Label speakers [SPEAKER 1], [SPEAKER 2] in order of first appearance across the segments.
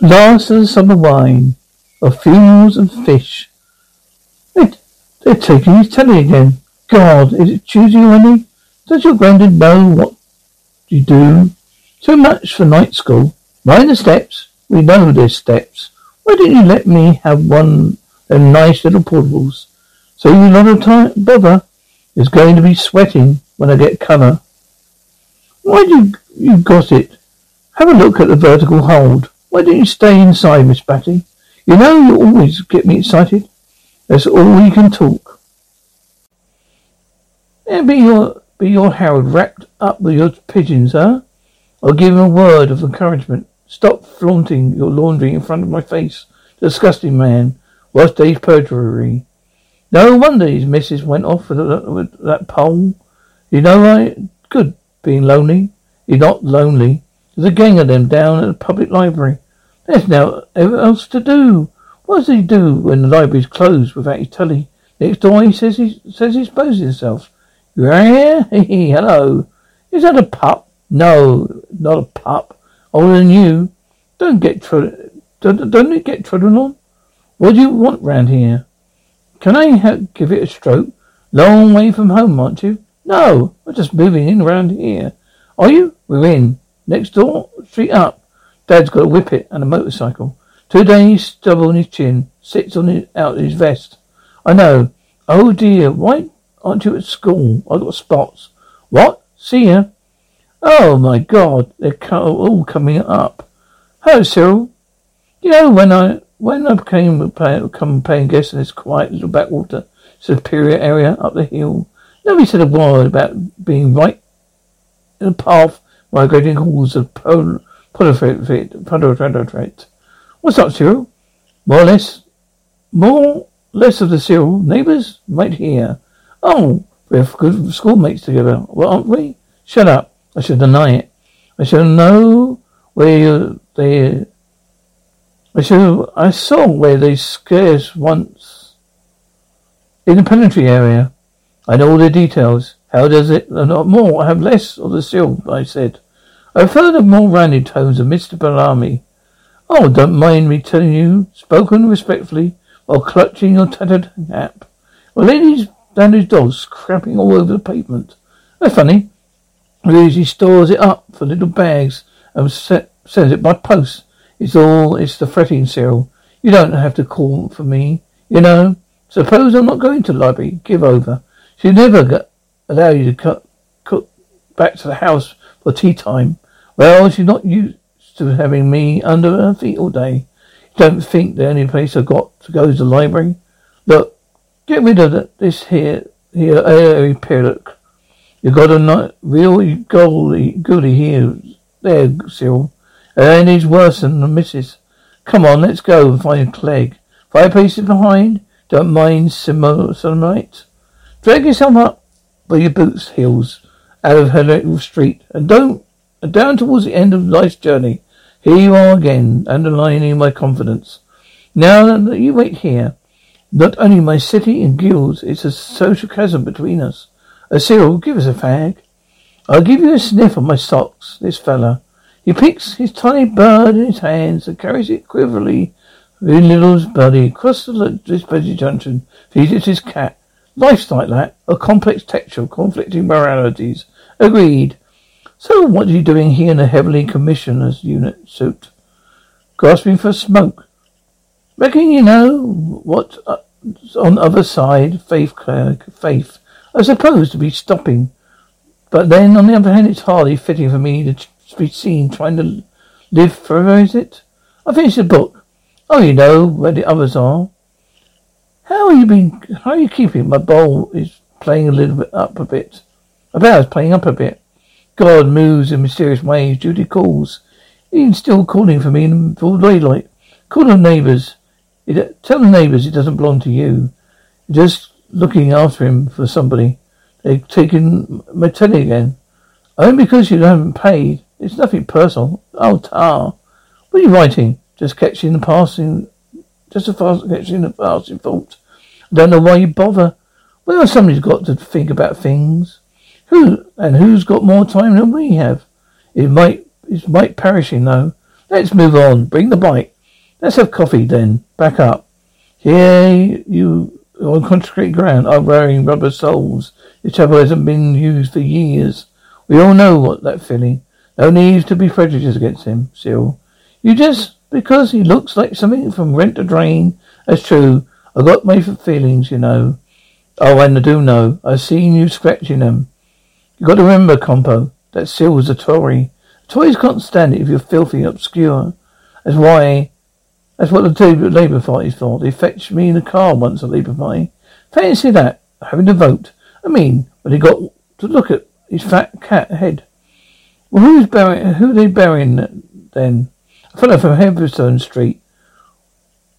[SPEAKER 1] Last of the summer wine, of funerals and fish. They're, they're taking his telly again. God, is it Tuesday already? Does your granddad know what you do? Too much for night school. Mind the steps. We know there's steps. Why didn't you let me have one of nice little portables? So you lot of time bother is going to be sweating when I get colour. Why do you, you got it? Have a look at the vertical hold. Why don't you stay inside, Miss Batty? You know you always get me excited. That's all you can talk. Yeah, be your be your Harold wrapped up with your pigeons, huh? I'll give him a word of encouragement. Stop flaunting your laundry in front of my face. Disgusting man. Worst day's perjury. No wonder his missus went off with, that, with that pole. You know, right? Good being lonely. You're not lonely. There's a gang of them down at the public library. There's now else to do. What does he do when the library's closed without his telly? Next door he says he says he's supposed himself. Yeah, hello. Is that a pup? No, not a pup. Older than you. Don't get trodden. Don't, don't it get trodden on? What do you want round here? Can I ha- give it a stroke? Long way from home, aren't you? No, we're just moving in around here. Are you? We're in. Next door, street up. Dad's got a whippet and a motorcycle. Two days stubble on his chin, sits on his, out his vest. I know. Oh dear, why aren't you at school? I've got spots. What? See ya. Oh my god, they're all coming up. Hello, Cyril. You know, when I when I came pay, come paying guests in this quiet little backwater superior area up the hill, nobody said a word about being right in the path migrating halls of pol- Proliferate. What's up, Cyril? More or less. More or less of the Cyril. Neighbours? Right here. Oh, we're good schoolmates together. Well, aren't we? Shut up. I should deny it. I shall know where you, they, I shall, I saw where they scarce once. In the planetary area. I know all the details. How does it, not more, I have less of the seal. I said. I've heard of more rounded tones of Mr. Blamire. Oh, don't mind me telling you, spoken respectfully, while clutching your tattered cap. Well, ladies and his dogs crapping all over the pavement. That's funny. He stores it up for little bags and set, sends it by post. It's all, it's the fretting, Cyril. You don't have to call for me, you know. Suppose I'm not going to library. Give over. She'd never allow you to cut, cook back to the house for tea time. Well, she's not used to having me under her feet all day. You don't think the only place I've got to go is the library? Look, get rid of this here, here, airy pillock. You got a not real goalie, goody here. There, Cyril. And he's worse than the missus. Come on, let's go and find Clegg. Five paces behind. Don't mind sunlight. Uh, Drag yourself up by your boots heels out of her little street, and don't and down towards the end of life's journey. Here you are again, underlining my confidence. Now that you wait here, not only my city and guilds, it's a social chasm between us. Uh, Cyril, give us a fag. I'll give you a sniff of my socks, this fella. He picks his tiny bird in his hands and carries it quiverly in Little's body across the busy junction, feeds it his cat. Life's like that, a complex texture of conflicting moralities. Agreed. So what are you doing here in a heavily commissioner's unit suit? Grasping for smoke. Reckon you know what uh, on the other side, faith, faith. I suppose to be stopping. But then, on the other hand, it's hardly fitting for me to be seen trying to live forever, is it? I finished the book. Oh, you know where the others are. How are you been, how are you keeping? My bowl is playing a little bit up a bit. My bow's playing up a bit. God moves in mysterious ways. Judy calls. He's still calling for me in full daylight. Call the neighbours. Tell the neighbours it doesn't belong to you. You're just looking after him for somebody. They've taken my telly again. Only because you haven't paid. It's nothing personal. Oh, tar. What are you writing? Just catching the passing, just a fast catching the passing thought. I don't know why you bother. Well, somebody's got to think about things. Who and who's got more time than we have? It might, it's might perishing though. Let's move on. Bring the bike. Let's have coffee then. Back up. Here you on consecrated ground are wearing rubber soles. Your chapel hasn't been used for years. We all know what that feeling. No need to be prejudiced against him, Cyril. You just because he looks like something from Rent a Drain. That's true. I got my feelings, you know. Oh, and I do know. I've seen you scratching them. You got to remember, Compo, that Cyril a Tory. Tories can't stand it if you're filthy and obscure. That's why that's what the Labour Party's for. They fetched me in a car once at Labour Party. Fancy that, having to vote. I mean, when he got to look at his fat cat head. Well, who's burying, who are they burying then? A fellow from Heatherstone Street.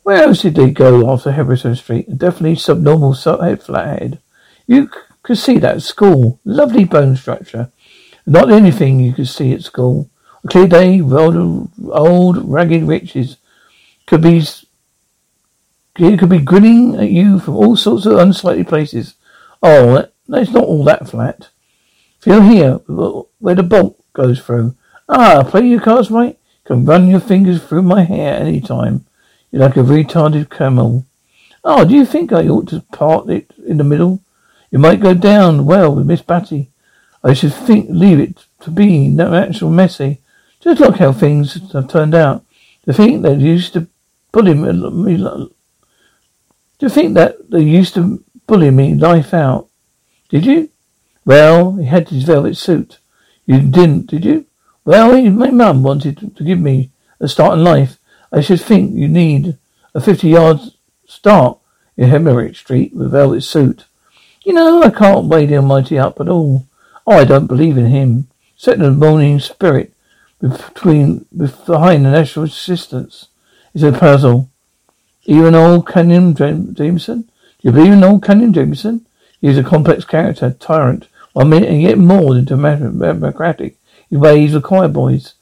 [SPEAKER 1] Where else did they go after Heatherstone Street? Definitely subnormal head, flat. You could see that at school. Lovely bone structure. Not the only thing you could see at school. A clear day, old, old ragged riches could be it could be grinning at you from all sorts of unsightly places. Oh, that's not all that flat. Feel here, where the bolt goes through. Ah, play your cards right. Can run your fingers through my hair any time. You're like a retarded camel. Oh, do you think I ought to part it in the middle? You might go down well with Miss Batty. I should think leave it to be no actual messy. Just look how things have turned out. To think they used to bully me. You think that they used to bully me life out? Did you? Well, he had his velvet suit. You didn't, did you? Well, he, my mum wanted to give me a start in life. I should think you need a 50 yard start in Hemmerich Street with velvet suit. You know, I can't weigh the Almighty up at all. Oh, I don't believe in him. Setting a moaning spirit between behind the national assistance. is a puzzle. Even old Canon Jameson? You believe in old Canon Jameson? He's a complex character, tyrant, one minute and yet more than democratic. He ways the choir boys.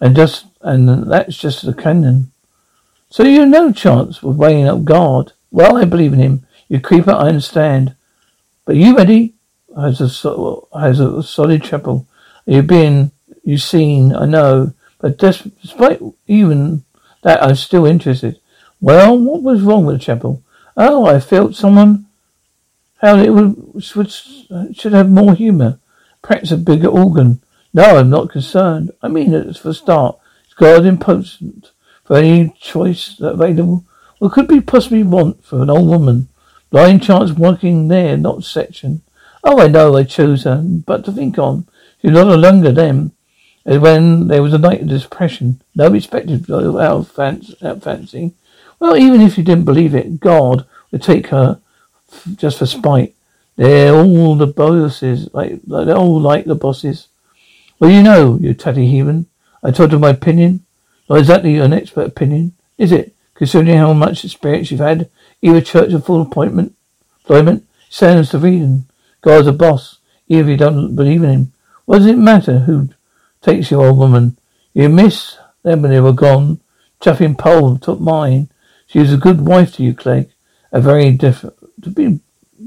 [SPEAKER 1] And just and that's just the canon. So you have no chance of weighing up God. Well, I believe in him. You creeper, I understand. But you ready? Has a has a solid chapel. You've been, you've seen, I know. But despite even that I'm still interested. Well, what was wrong with the chapel? Oh, I felt someone how it would, would should have more humour, perhaps a bigger organ. No, I'm not concerned. I mean it's for start. It's God impotent for any choice available. What could be possibly want for an old woman? Blind chance working there, not section. Oh, I know, I chose her, but to think on, she's not no longer them. And when there was a night of depression, no respected fancy, uh, out fancy. Well, even if you didn't believe it, God would take her just for spite. They're all the bosses, like they're all like the bosses. Well, you know, you tatty heathen. I told you my opinion. Not exactly an expert opinion, is it? Considering how much experience you've had, either church or full appointment, employment, sounds to reason. God's a boss, even if you don't believe in him. What does it matter who Takes you, old woman. You miss them when they were gone. Chuffing pole took mine. She was a good wife to you, Clegg. A very different, to be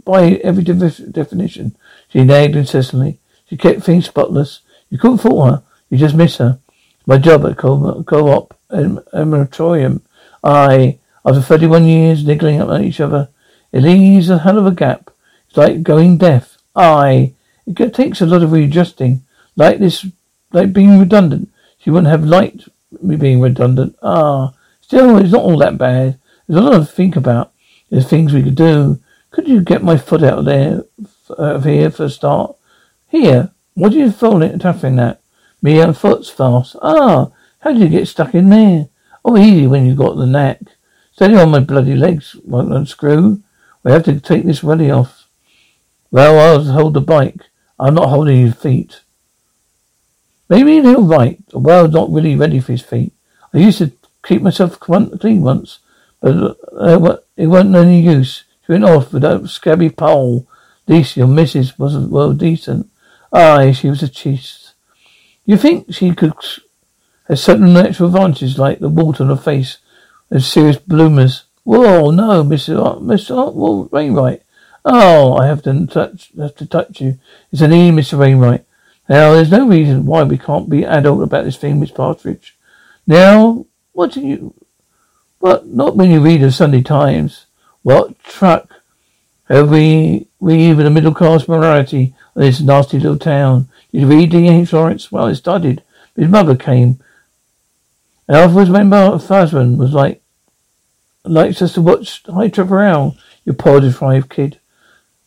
[SPEAKER 1] by every definition. She nagged incessantly. She kept things spotless. You couldn't fault her. You just miss her. My job at co- co-op amatorium. I, after 31 years niggling at each other, it leaves a hell of a gap. It's like going deaf. I, it takes a lot of readjusting. Like this like being redundant. She wouldn't have liked me being redundant. Ah, still, it's not all that bad. There's a lot to think about. There's things we could do. Could you get my foot out of there, out of here for a start? Here, what do you feel it tapping that? Me and foot's fast. Ah, how did you get stuck in there? Oh, easy when you got the knack. Steady on my bloody legs, won't unscrew. We have to take this ruddy off. Well, I'll hold the bike. I'm not holding his feet. Maybe he'll right. The world's not really ready for his feet. I used to keep myself clean once, but uh, it wasn't any use. She went off with that scabby pole. Least your missus wasn't well decent. Aye, she was a cheat. You think she could have certain natural advantages like the water on her face and serious bloomers? Whoa, no, Mr. Uh, Mr. Well, Wainwright. Oh, I have to touch, have to touch you. It's an E, Mr. Wainwright. Now, there's no reason why we can't be adult about this thing, Miss Partridge. Now, what do you, what, not when you read the Sunday Times. What truck have we, we even a middle class morality of this nasty little town? Did you read D.H. Lawrence? Well, it studied. His mother came. And afterwards, when my husband was like, likes us to watch High Trevor Owl, you poor deprived kid.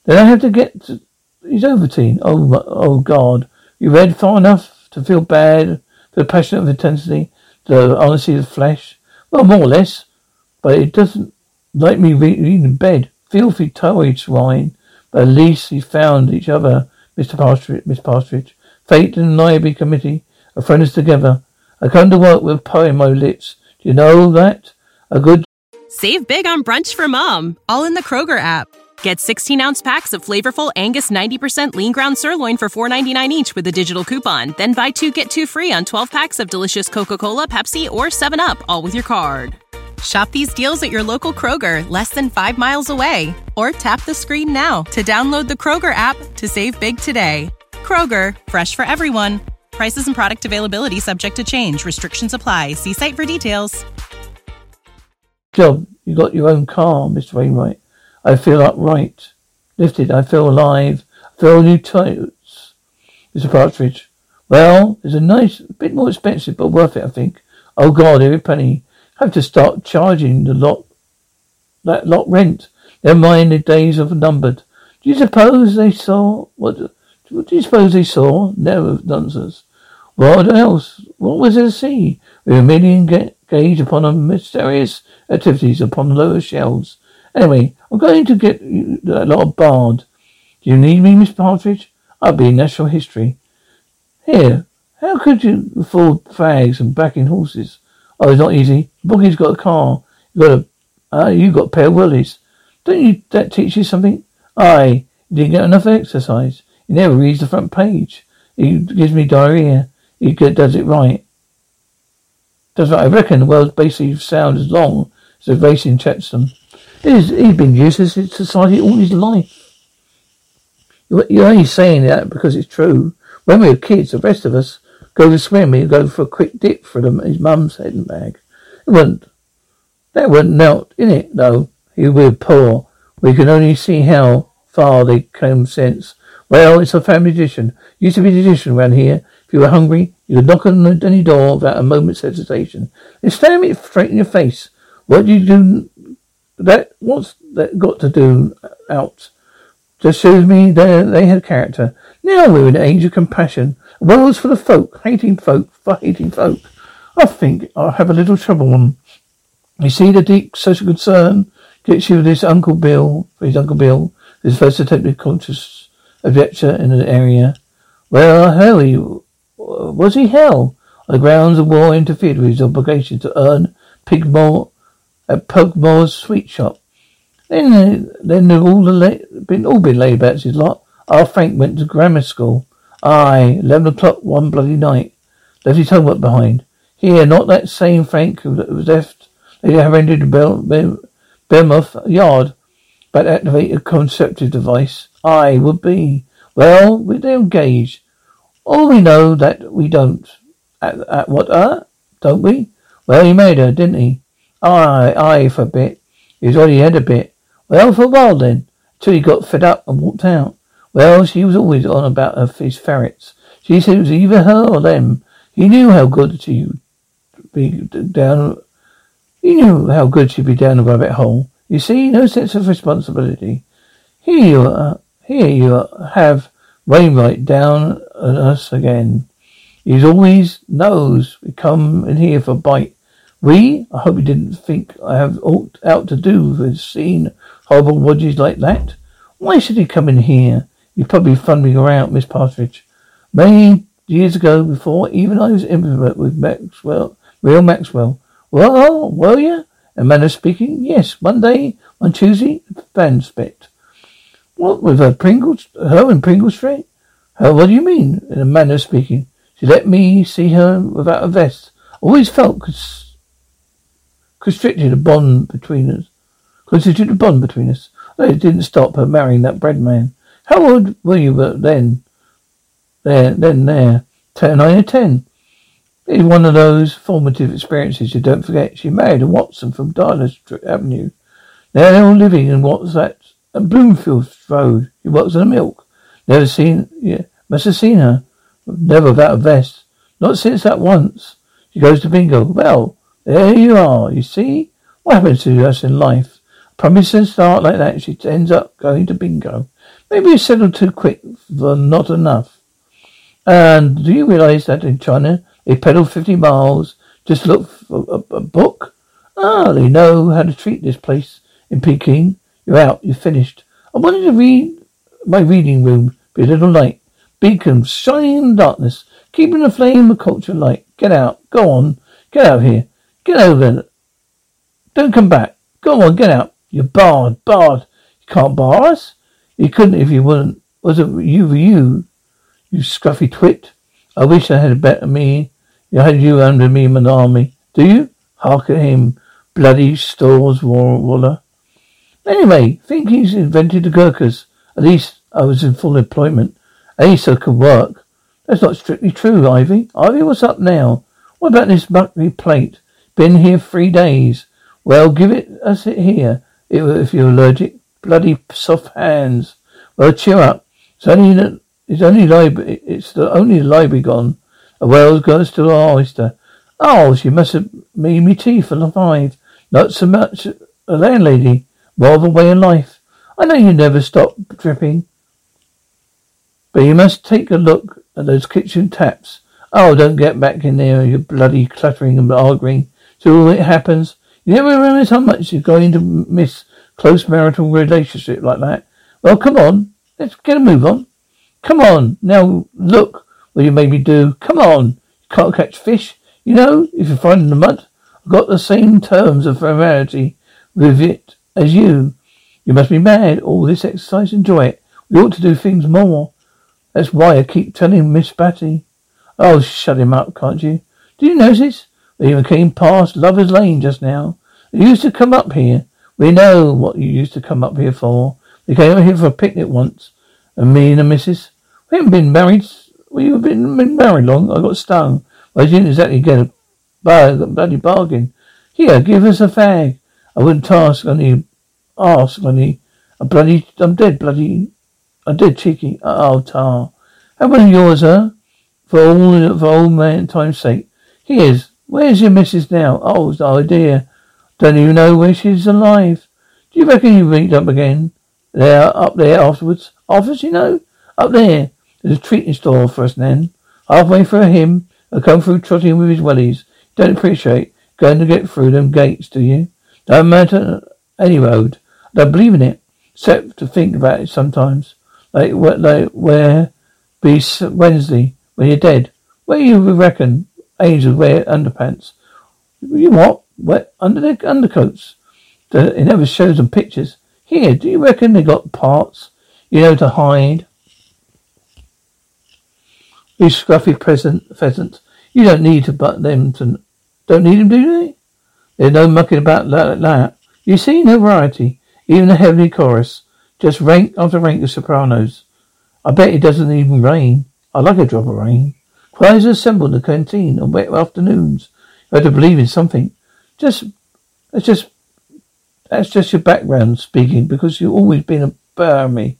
[SPEAKER 1] Then I have to get to, he's Overteen. Oh, oh God. You read far enough to feel bad for the passion of intensity, the honesty of the flesh? Well, more or less. But it doesn't like me reading in bed. Filthy toad swine. But at least we found each other, Mr. Partridge, Miss Partridge. Fate and Library Committee are friends together. I come to work with a poem my lips. Do you know that? A good
[SPEAKER 2] Save big on brunch for mom, all in the Kroger app. Get 16 ounce packs of flavorful Angus 90% lean ground sirloin for $4.99 each with a digital coupon. Then buy two get two free on 12 packs of delicious Coca Cola, Pepsi, or 7UP, all with your card. Shop these deals at your local Kroger, less than five miles away. Or tap the screen now to download the Kroger app to save big today. Kroger, fresh for everyone. Prices and product availability subject to change. Restrictions apply. See site for details.
[SPEAKER 1] Job, you got your own car, Mr. Wainwright. I feel upright, lifted. I feel alive. I feel new toes. Mr. Partridge. Well, it's a nice, bit more expensive, but worth it, I think. Oh God, every penny. Have to start charging the lot, that lot rent. Never mind the days of numbered. Do you suppose they saw what? What do you suppose they saw? Never nonsense. What else? What was there to see? We were merely engaged upon mysterious activities upon lower shelves. Anyway, I'm going to get a lot of bard. Do you need me, Miss Partridge? I'll be in natural history. Here, how could you afford fags and backing horses? Oh, it's not easy. Boogie's got a car. You got a, uh, you got a pair of willies. Don't you, that teach you something? Aye, you didn't get enough exercise. He never reads the front page. He gives me diarrhea. He does it right. Does right. I reckon the world's basically sound as long as a racing Chatham. He's, he's been used to society all his life. You're only saying that because it's true. When we were kids, the rest of us go to swim. He'd go for a quick dip for them, his mum's handbag. It wasn't, that wouldn't melt in it, though. He were poor. We can only see how far they came since. Well, it's a family tradition. Used to be a tradition around here. If you were hungry, you could knock on any door without a moment's hesitation. They stare me straight in your face. What do you do that what's that got to do uh, out? Just shows me they they had character. Now we're in an age of compassion. The world's full of folk, hating folk, for hating folk. I think I'll have a little trouble on. You see the deep social concern gets you this Uncle Bill, his Uncle Bill, his first attempted conscious adventure in the area. Well, hell, he, was he hell? On the grounds of war interfered with his obligation to earn Pigmore at Pugmore's sweet shop. Then, uh, then they've all been all been laid about his lot. Our Frank went to grammar school. Aye, eleven o'clock one bloody night. Left his homework behind. Here, not that same Frank who was left. They have the Bel- Bel- yard, but activate a conceptive device. Aye, would be. Well, we're engaged. All we know that we don't. At, at what, uh? Don't we? Well, he made her, didn't he? Aye, aye, for a bit. He's already had a bit. Well, for a while then, till he got fed up and walked out. Well, she was always on about her, his ferrets. She said it was either her or them. He knew how good she'd be down. He knew how good she'd be down the rabbit hole. You see, no sense of responsibility. Here you are. Here you have Wainwright down on us again. He always knows we come in here for a bite. We? I hope you didn't think I have aught out to do with seeing horrible wodges like that. Why should he come in here? You probably fund me out, Miss Partridge. May years ago before even I was intimate with Maxwell, real Maxwell. Well, were you? A manner of speaking, yes. One day, on Tuesday, the fan spit. What, with her Pringles, her in Pringle Street? Her, what do you mean? In a manner of speaking. She let me see her without a vest. Always felt cons- constricted a bond between us. Constituted a bond between us. It didn't stop her marrying that bread man. How old were you then? There, then there. Ten, nine or ten. It's one of those formative experiences you don't forget. She married a Watson from Darlas Avenue. Now they're all living in what's that? At Bloomfield Road. She works on the milk. Never seen, yeah, must have seen her. Never without a vest. Not since that once. She goes to bingo. Well, there you are. You see? What happens to us in life? Promise to start like that. She ends up going to bingo. Maybe you settled too quick for not enough. And do you realize that in China they pedal 50 miles just look for a, a book? Ah, they know how to treat this place in Peking. You're out. You're finished. I wanted to read my reading room be a little light. Beacons shining in darkness, keeping the flame of culture light. Get out. Go on. Get out of here. Get over. There. Don't come back. Go on. Get out. You're barred. Barred. You can't bar us. You couldn't if you weren't. Wasn't you for you? You scruffy twit. I wish I had a better me. You had you under me an army. Do you? Hark at him. Bloody stores war. Anyway, think he's invented the Gurkhas. At least I was in full employment. I could work. That's not strictly true, Ivy. Ivy, what's up now? What about this buckley plate? Been here three days. Well, give it us it here, if you're allergic. Bloody soft hands. Well, cheer up. It's only it's only library. It's the only library gone. A Wells girl still an oyster. Oh, she must have made me tea for the five. Not so much a landlady, more of a way of life. I know you never stop dripping, but you must take a look at those kitchen taps. Oh, don't get back in there, you bloody cluttering and arguing. So it happens. You never realize how much you're going to miss close marital relationship like that. Well, come on. Let's get a move on. Come on. Now look what you made me do. Come on. You can't catch fish. You know, if you find in the mud, I've got the same terms of familiarity with it as you. You must be mad. All this exercise, enjoy it. We ought to do things more. That's why I keep telling Miss Batty. Oh, shut him up, can't you? Do you notice? We even came past Lover's Lane just now. You used to come up here. We know what you used to come up here for. We came up here for a picnic once. And me and the missus. We haven't been married. We have been, been married long. I got stung. I didn't exactly get a, bloody bargain. Here, give us a fag. I wouldn't ask only ask only a bloody I'm dead bloody I'm dead cheeky. Oh uh, tar. One of yours, huh? For all for old man time's sake. Here's where's your missus now? Oh, oh dear. Don't even know where she's alive. Do you reckon you meet up again? There, up there afterwards. Office, you know? Up there. There's a treating store for us then. Halfway through him, I come through trotting with his wellies. Don't appreciate going to get through them gates, do you? Don't matter any road. I don't believe in it, except to think about it sometimes. Like, what? like where be Wednesday when you're dead. Where you reckon angels wear underpants? You what? Wet under their undercoats. It never shows them pictures. Here, do you reckon they got parts, you know, to hide? You scruffy peasant, pheasant. You don't need to but them to, don't need them, do they? There's no mucking about like that. You see, no variety. Even the heavenly chorus. Just rank after rank of sopranos. I bet it doesn't even rain. I like a drop of rain. Choirs assemble in the canteen on wet afternoons. You have to believe in something. Just, it's just that's just your background speaking because you've always been a army.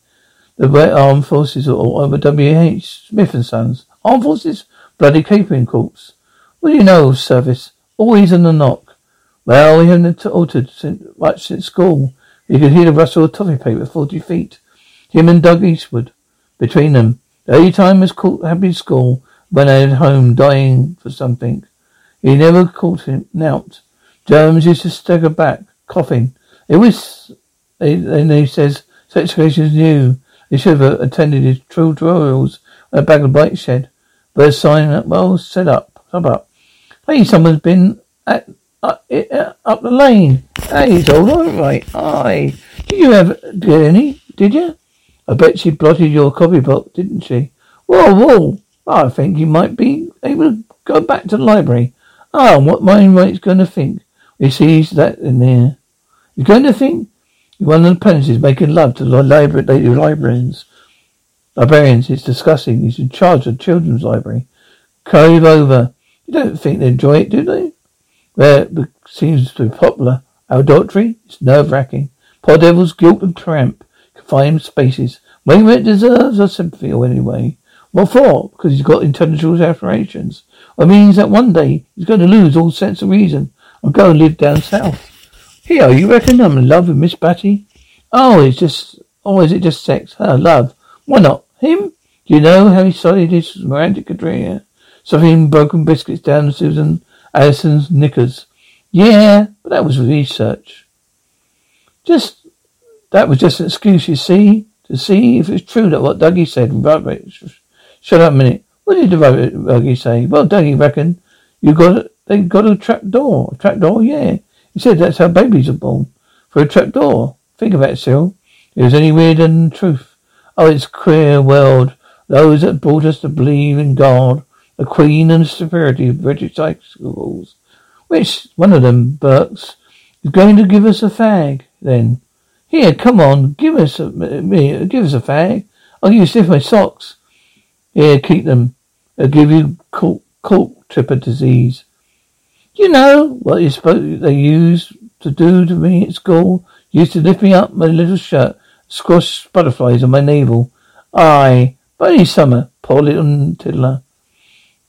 [SPEAKER 1] The Armed Forces or over W.H. Smith and Sons. Armed Forces? Bloody Catering Corps. What do you know of service? Always in the knock. Well, we haven't altered since, much since school. You could hear the rustle of toffee paper forty feet. Him and Doug Eastwood. Between them. The only time was caught happy school when I at home dying for something. He never caught him out. Germs used to stagger back, coughing. It was, and he says, such occasions new. he should have attended his true drills at a bag of bike shed. First sign, up well, set up. Stop up. Hey, someone's been at, uh, uh, up the lane. Hey, it's all right. Aye. Did you ever get any? Did you? I bet she blotted your copybook, didn't she? Whoa, whoa. I think you might be able to go back to the library. Ah, what my mate's going to think? He sees that in there. He's going to think you're one of the apprentices making love to the library, lady librarians. Librarians, it's disgusting. He's in charge of the children's library. Crave over. You don't think they enjoy it, do they? It seems to be popular. Adultery? It's nerve wracking. Poor devil's guilt and tramp. Confined spaces. It deserves a sympathy anyway. What for? Because he's got intellectual aspirations. It means that one day he's going to lose all sense of reason and go and live down south. Here, you reckon I'm in love with Miss Batty? Oh, it's just, oh, is it just sex? Her love. Why not? Him? Do you know how he started his romantic career? Stuffing broken biscuits down Susan Allison's knickers. Yeah, but that was research. Just, that was just an excuse, you see, to see if it's true that what Dougie said. Rubbish. Shut up a minute. What did Dougie say? Well, Dougie reckoned you got they got a trap door. A trap door, yeah. He said that's how babies are born. For a trap door. Think about it, Cyril. It was any weirder than truth. Oh, it's queer world. Those that brought us to believe in God, the Queen and the severity of British schools. Which one of them, Burks, is going to give us a fag, then? Here, come on, give us a, me, give us a fag. I'll give you stiff my socks. Here, keep them. I'll give you colt, colt tripper disease. You know what you suppose they used to do to me at school? Used to lift me up my little shirt, squash butterflies on my navel. Aye, but any summer, poor little tiddler.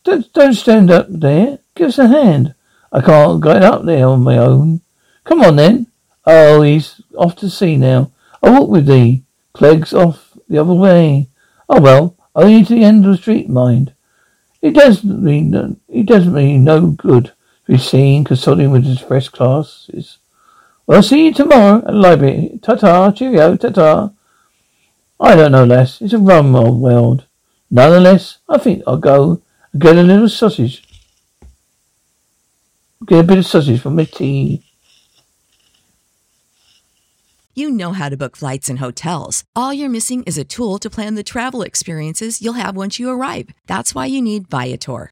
[SPEAKER 1] Don't, don't stand up there. Give us a hand. I can't get up there on my own. Come on then. Oh, he's off to sea now. I'll walk with thee. Clegg's off the other way. Oh well, only to the end of the street, mind. It doesn't mean it doesn't mean no good to be seen consulting with his fresh classes. Well, I'll see you tomorrow at the library. Ta-ta, cheerio, ta-ta. I don't know, Les. It's a rum old world. Nonetheless, I think I'll go get a little sausage. Get a bit of sausage for my tea.
[SPEAKER 3] You know how to book flights and hotels. All you're missing is a tool to plan the travel experiences you'll have once you arrive. That's why you need Viator.